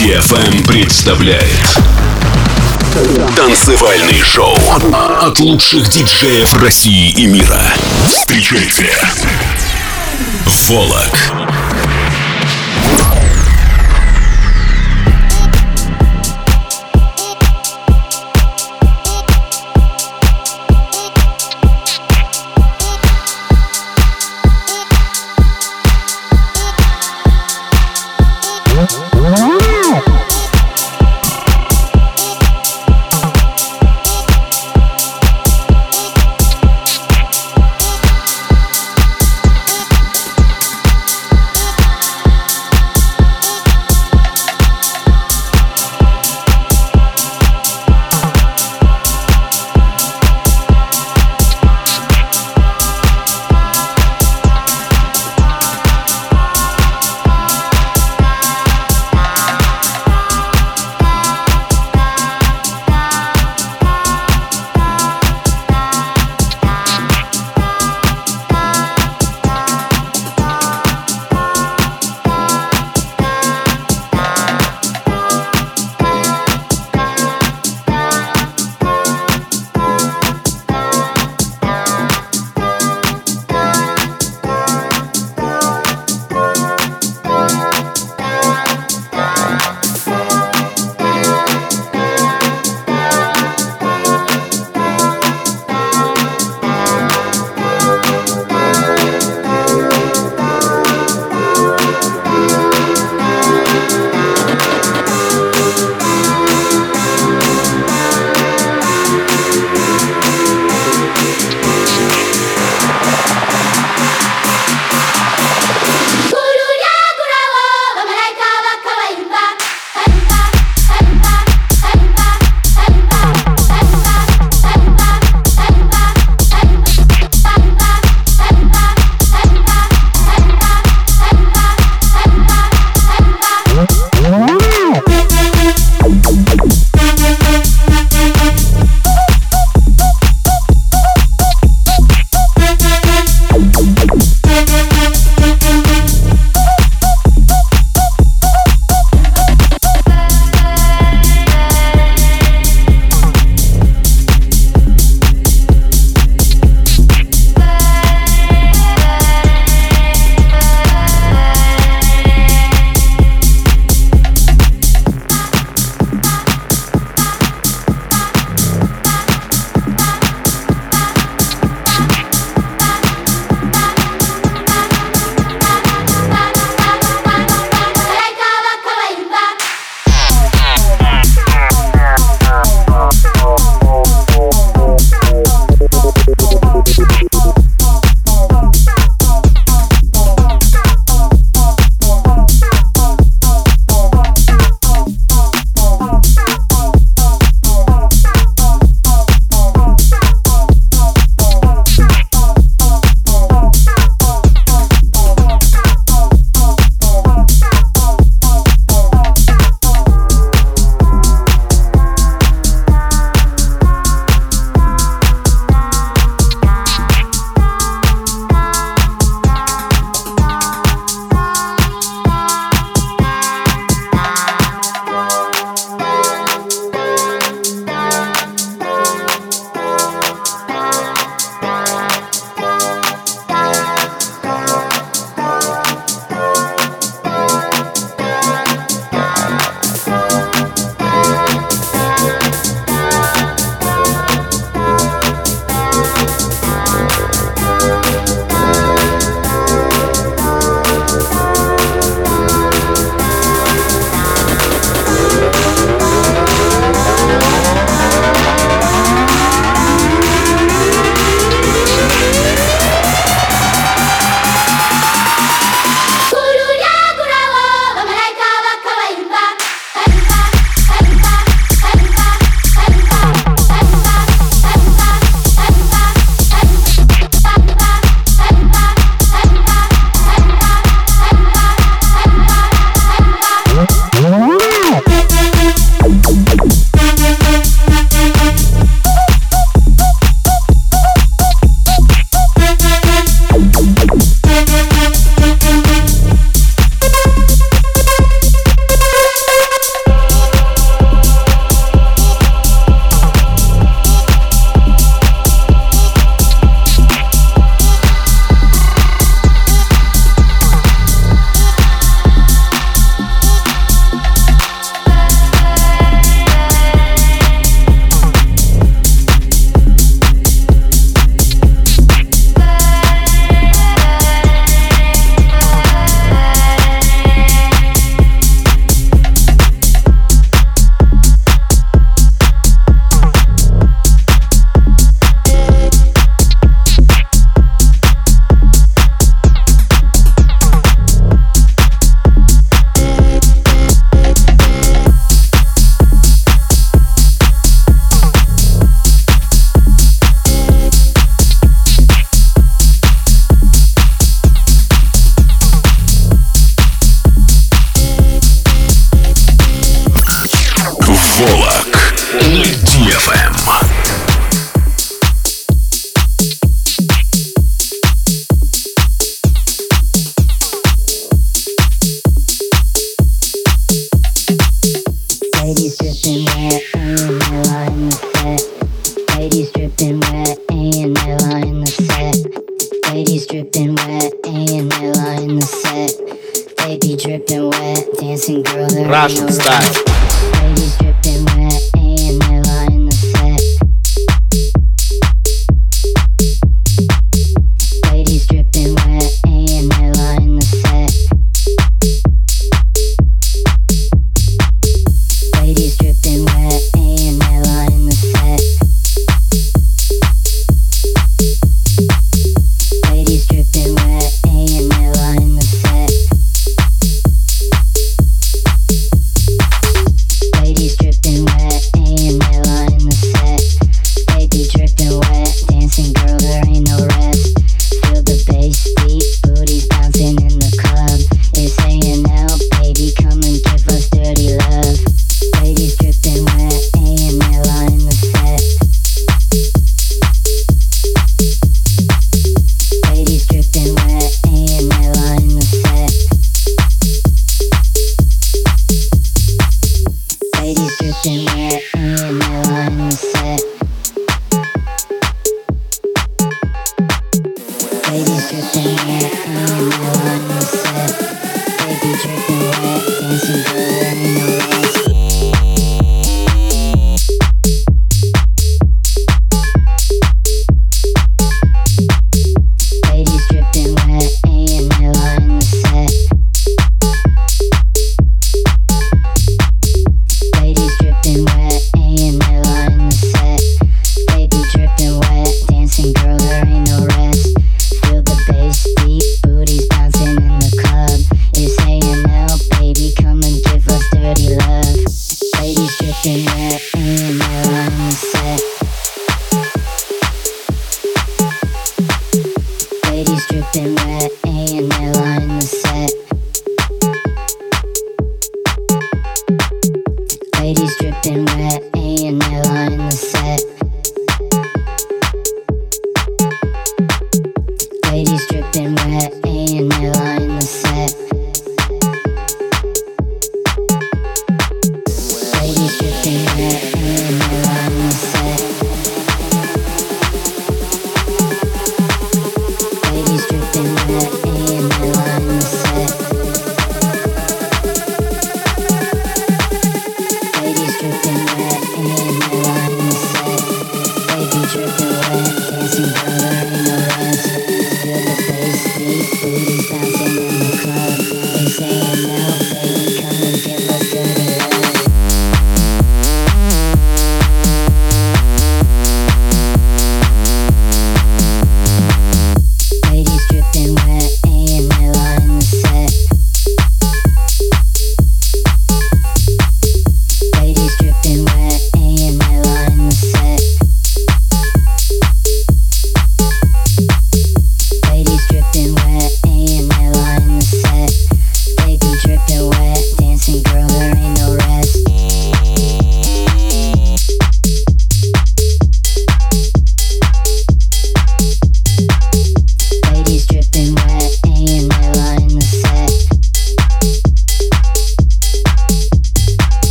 DFM представляет Танцевальный шоу от лучших диджеев России и мира. Встречайте Волок.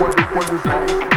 When it's, when it's,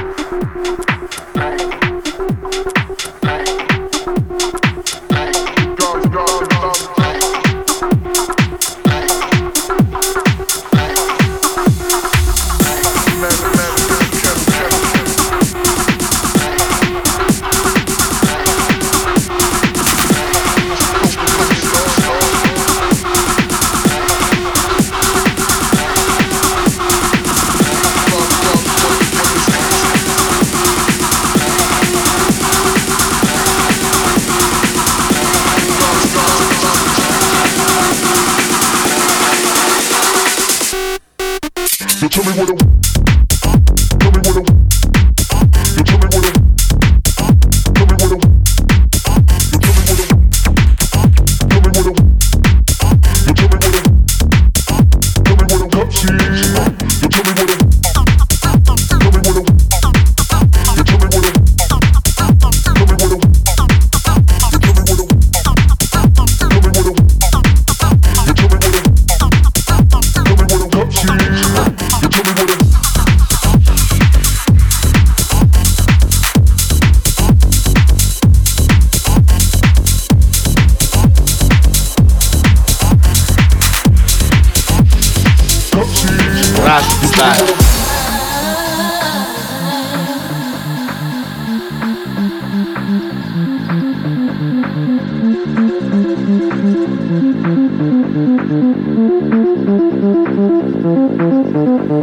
Thank you.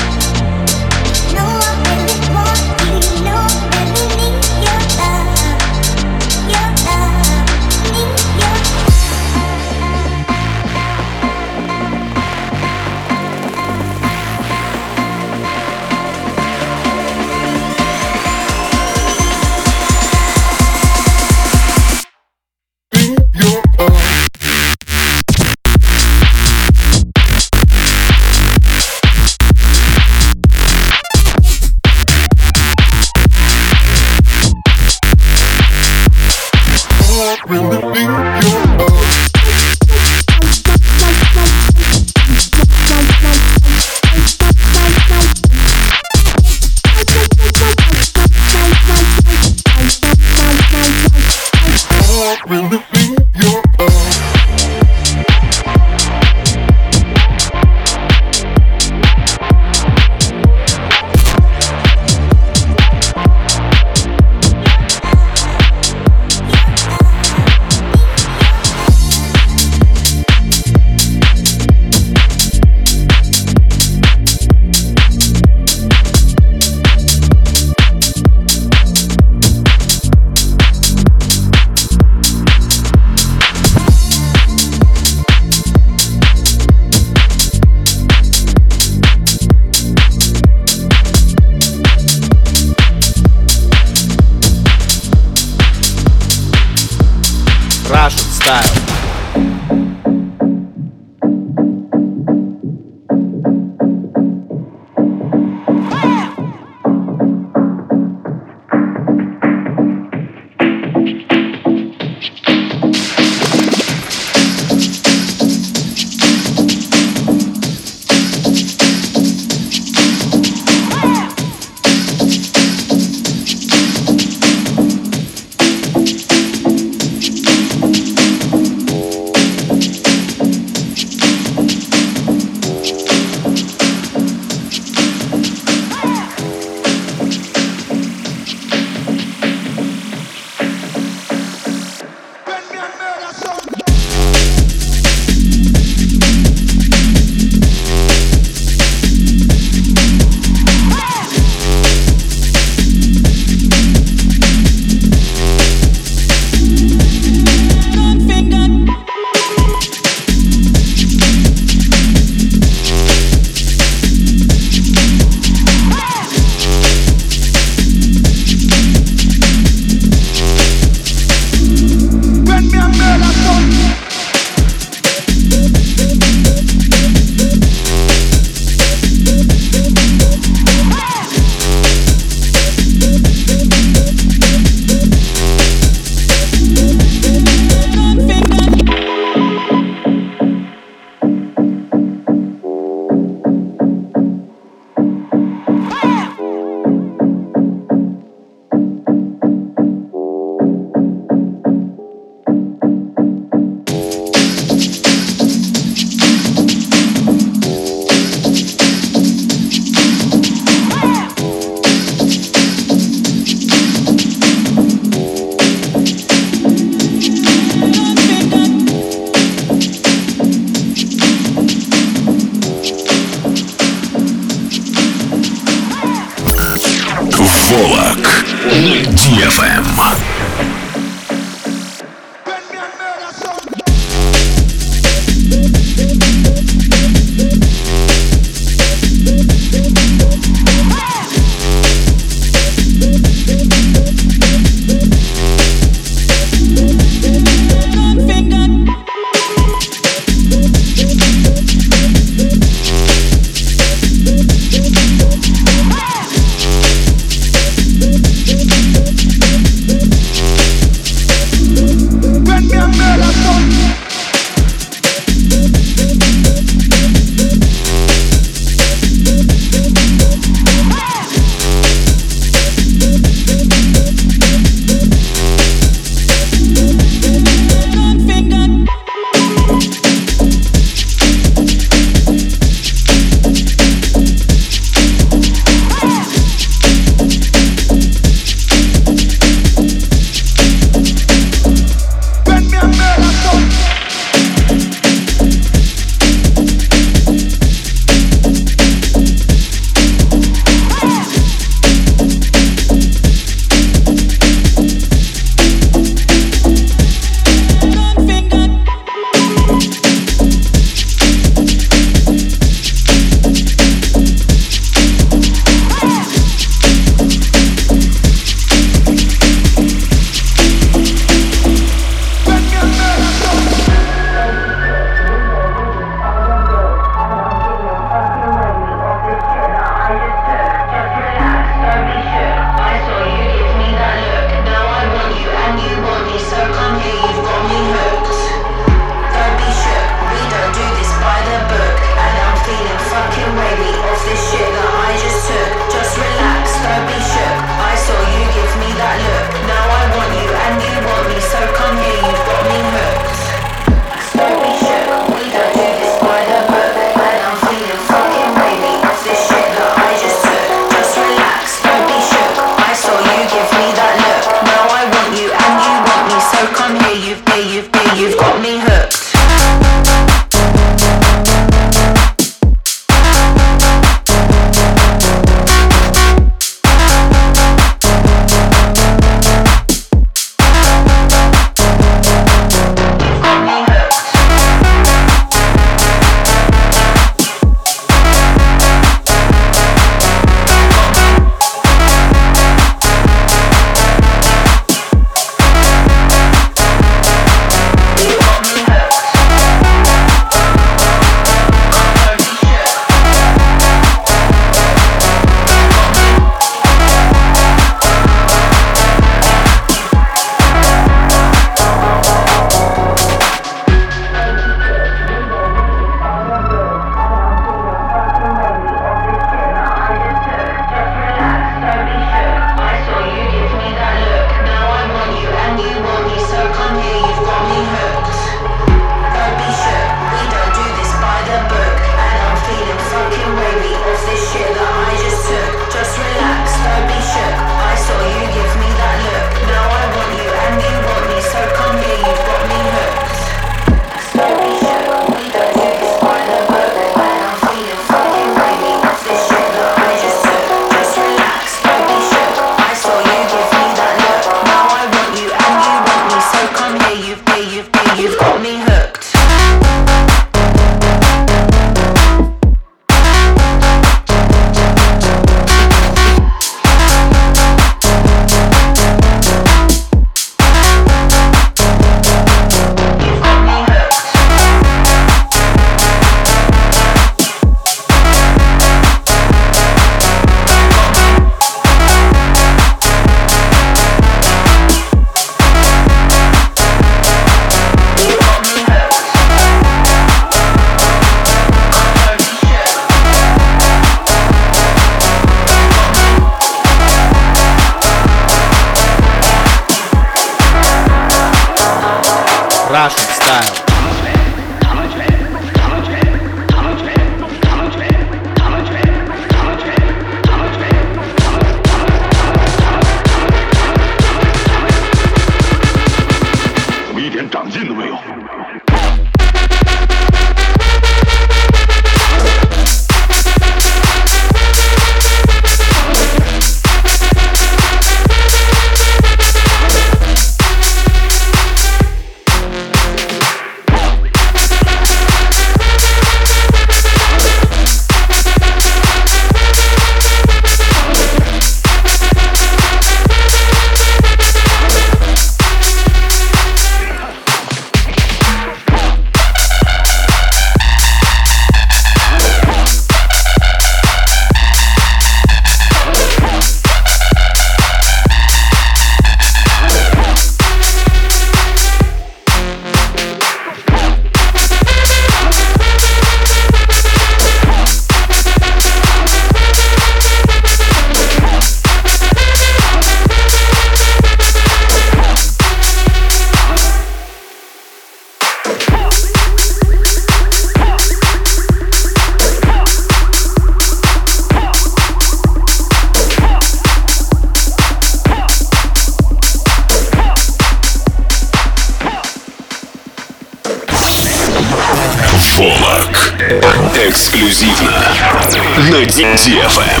DFM.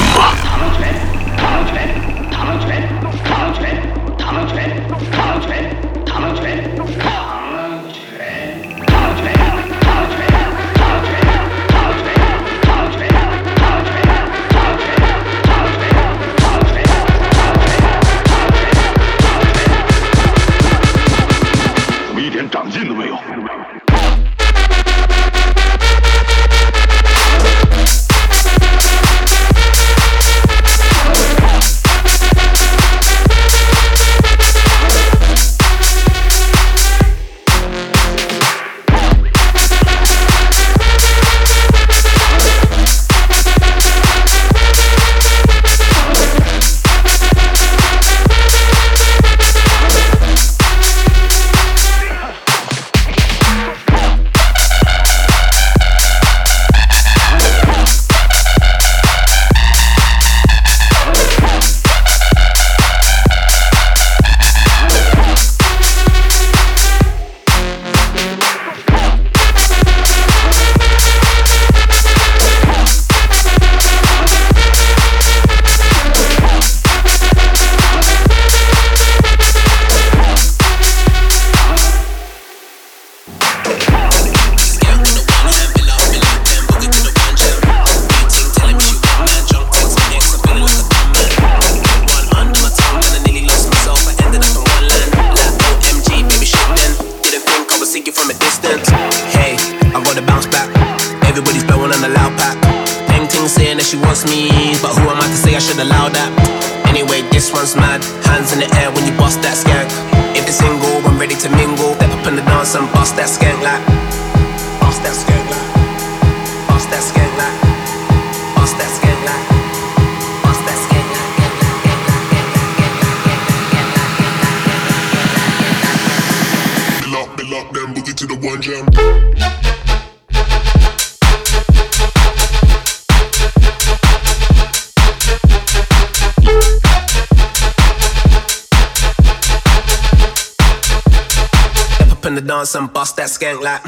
Dance and bust that skank like.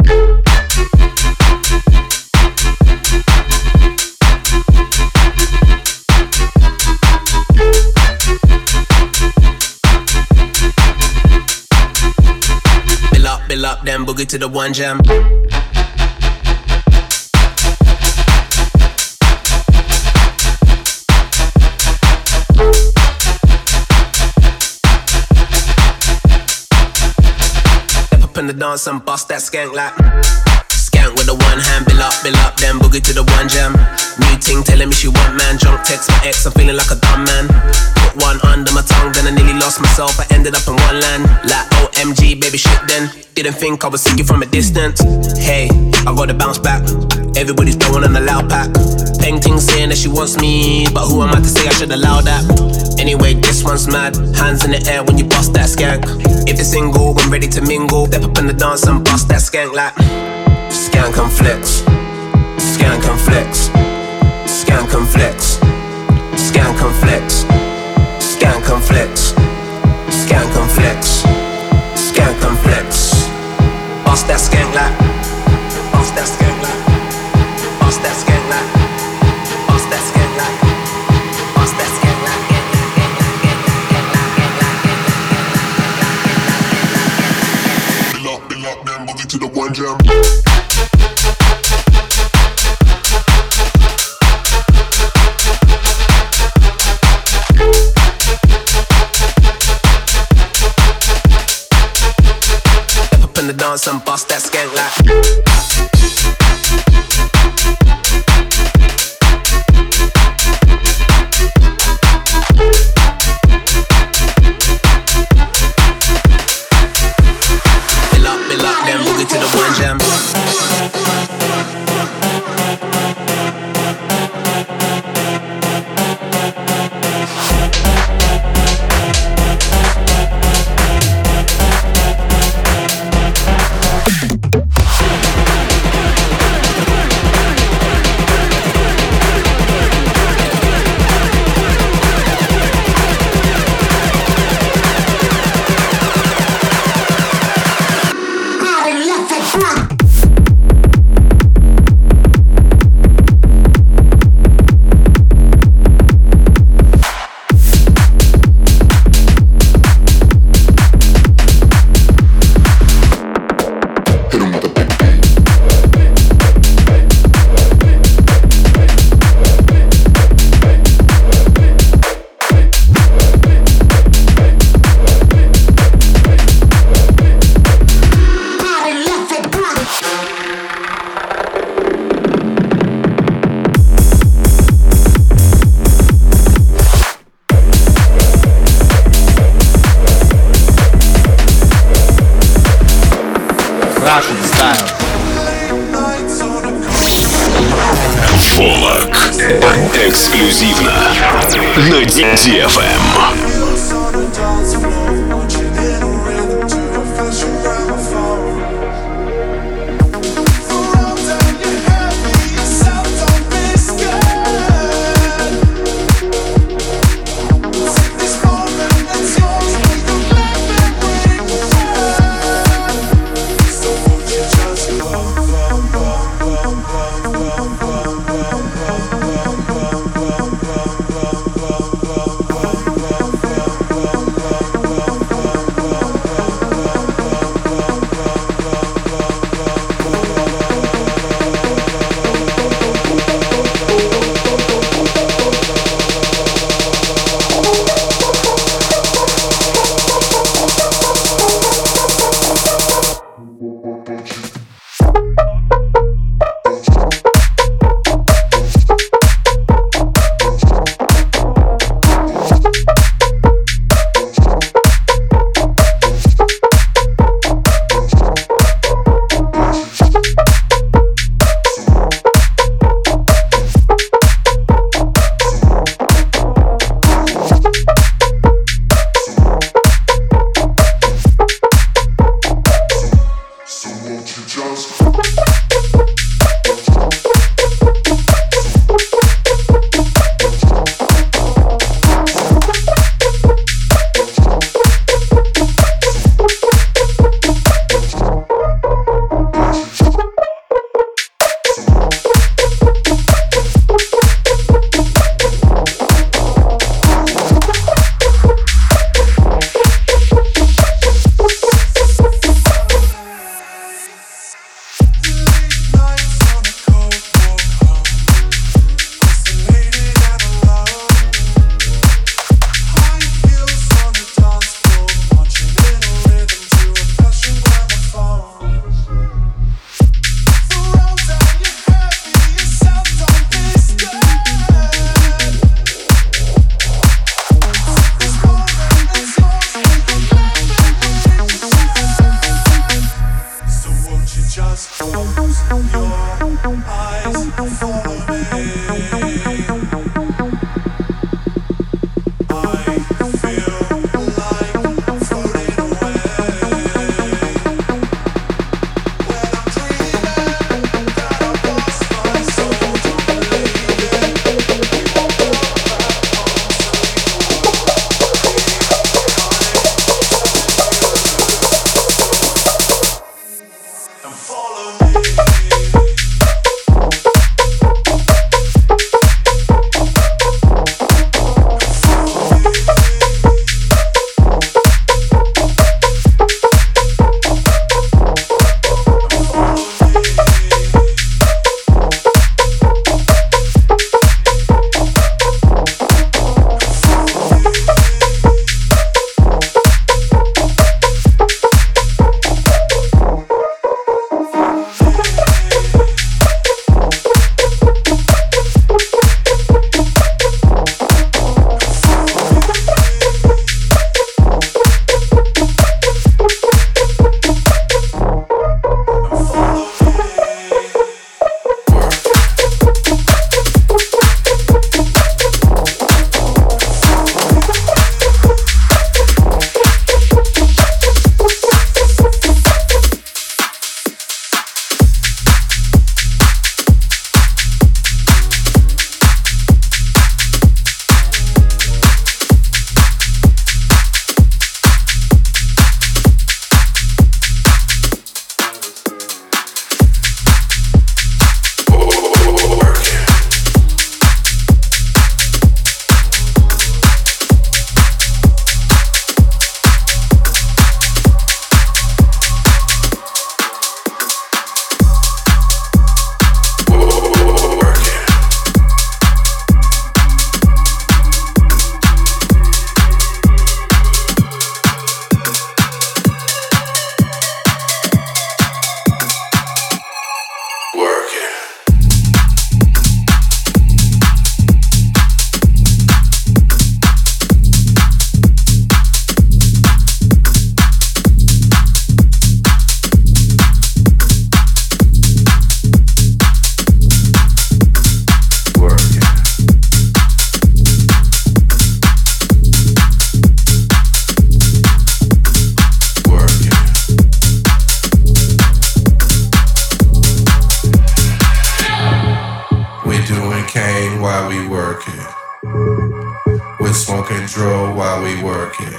Bill up, bill up, then boogie to the one jam. In the dance and bust that skank like. Skank with the one hand, bill up, bill up, then boogie to the one jam. New ting telling me she want man, drunk text my ex, I'm feeling like a dumb man. Put one under my tongue, then I nearly lost myself, I ended up in one land. Like OMG, baby shit then. Didn't think I was seeing from a distance. Hey, I gotta bounce back. Everybody's blowing on the loud pack. Painting saying that she wants me, but who am I to say I should allow that? Anyway, this one's mad. Hands in the air when you bust that skank. If it's single, I'm ready to mingle. Step up in the dance and bust that skank like. Skank and flex. Skank and flex. Skank and flex. Skank and flex. Skank and flex. Skank And bust We're smoking draw while we working.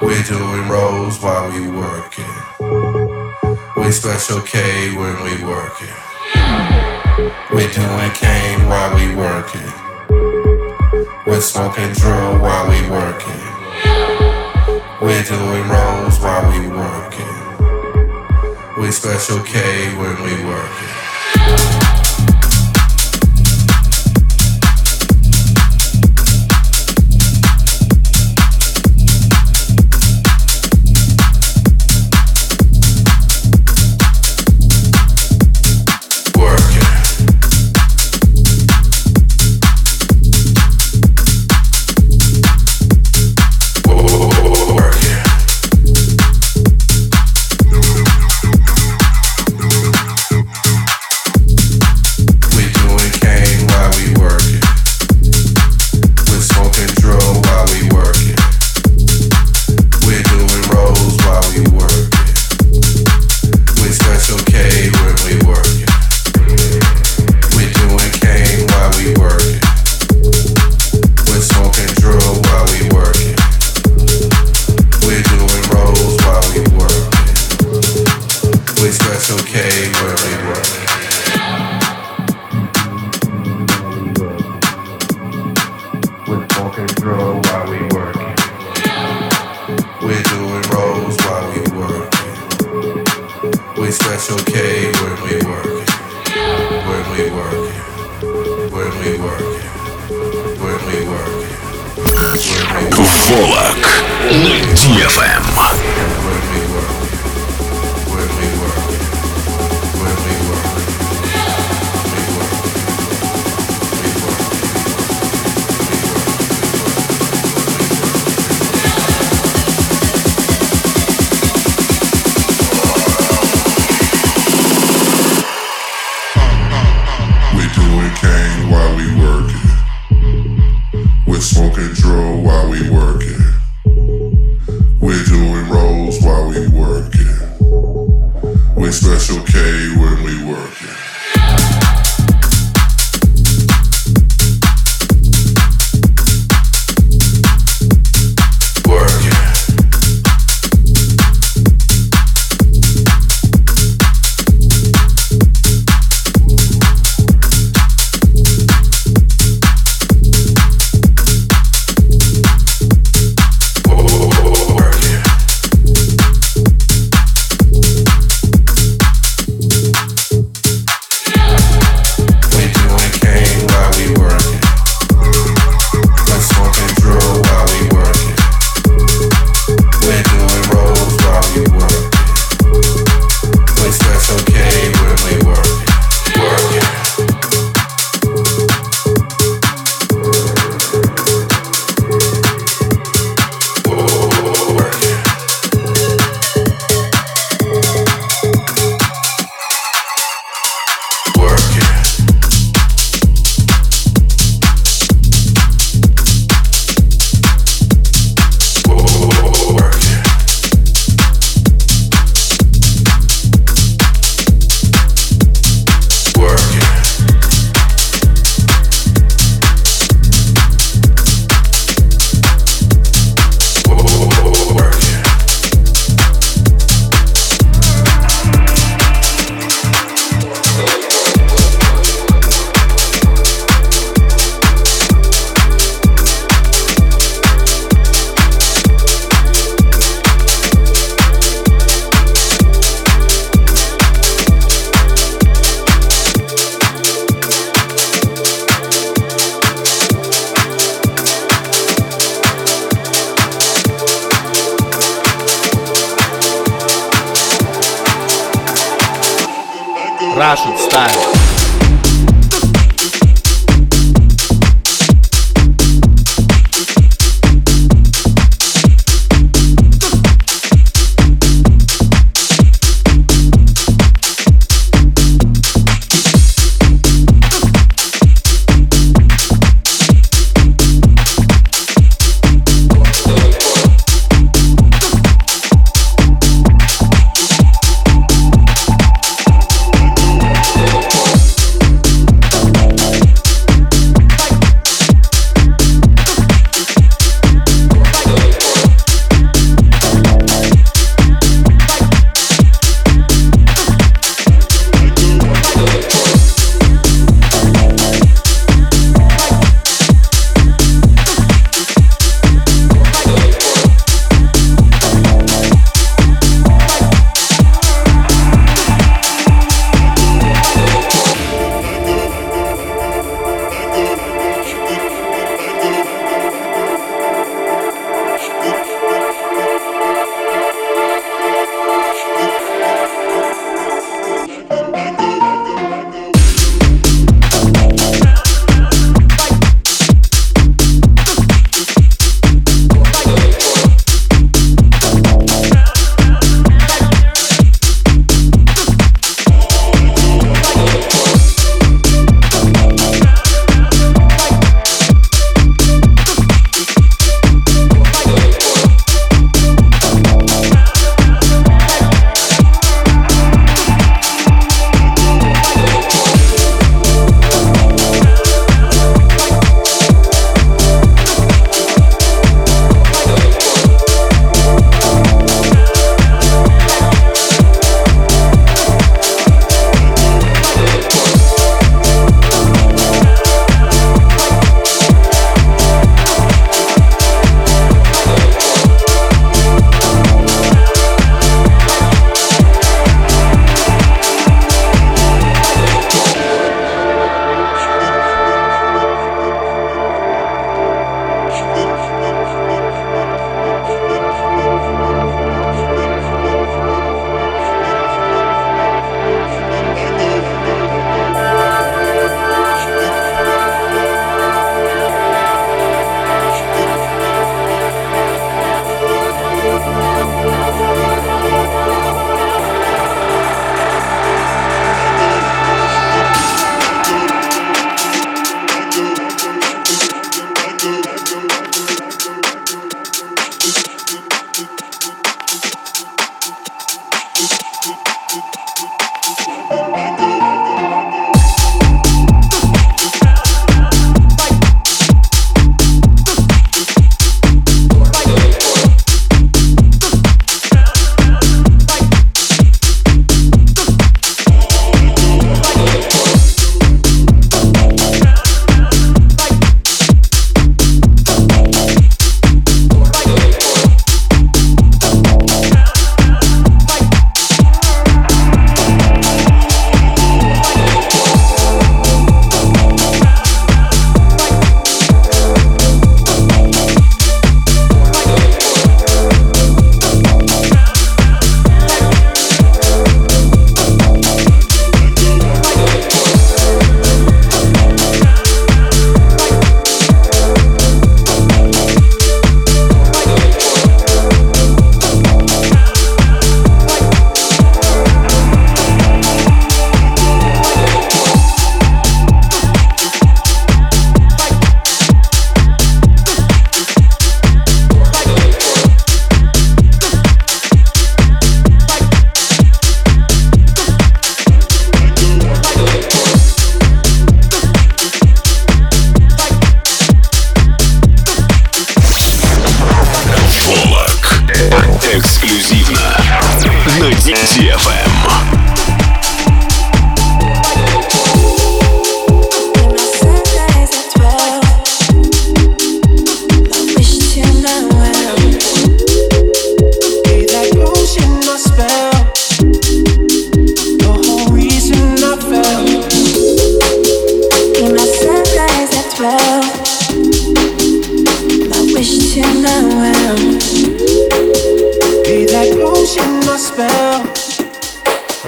We're doing rolls while we working. We special K when we working. We're doing cane while we working. We're smoking draw while we working. We're doing rolls while we working. We special K when we working. Волок на DFM.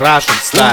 Russian style.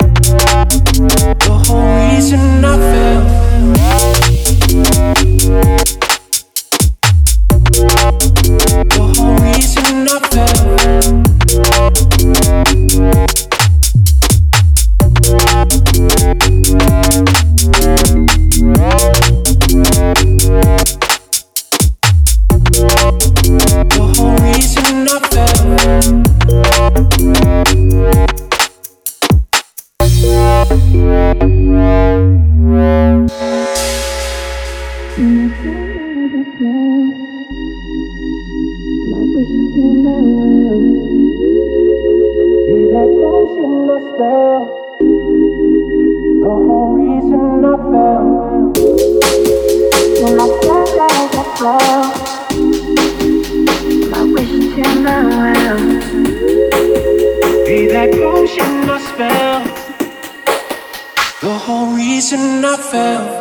The whole reason I fell. The whole reason I fell. The whole reason I fell. The whole reason I fell. My. Be that potion spell. The whole reason I fell.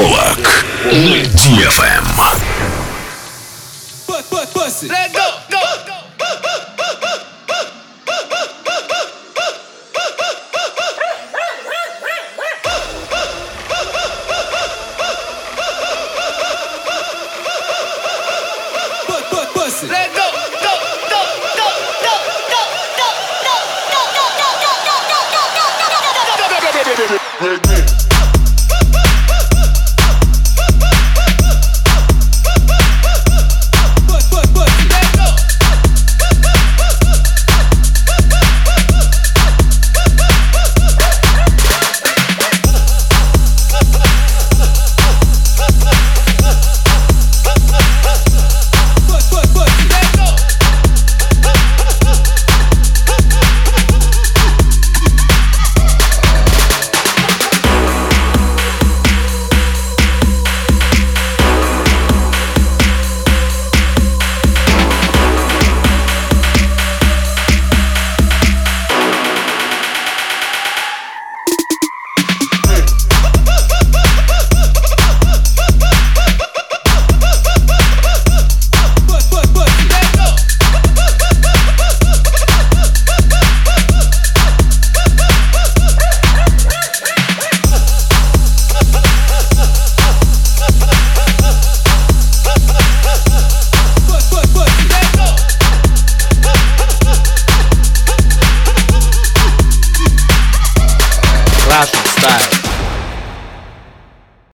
Психолог на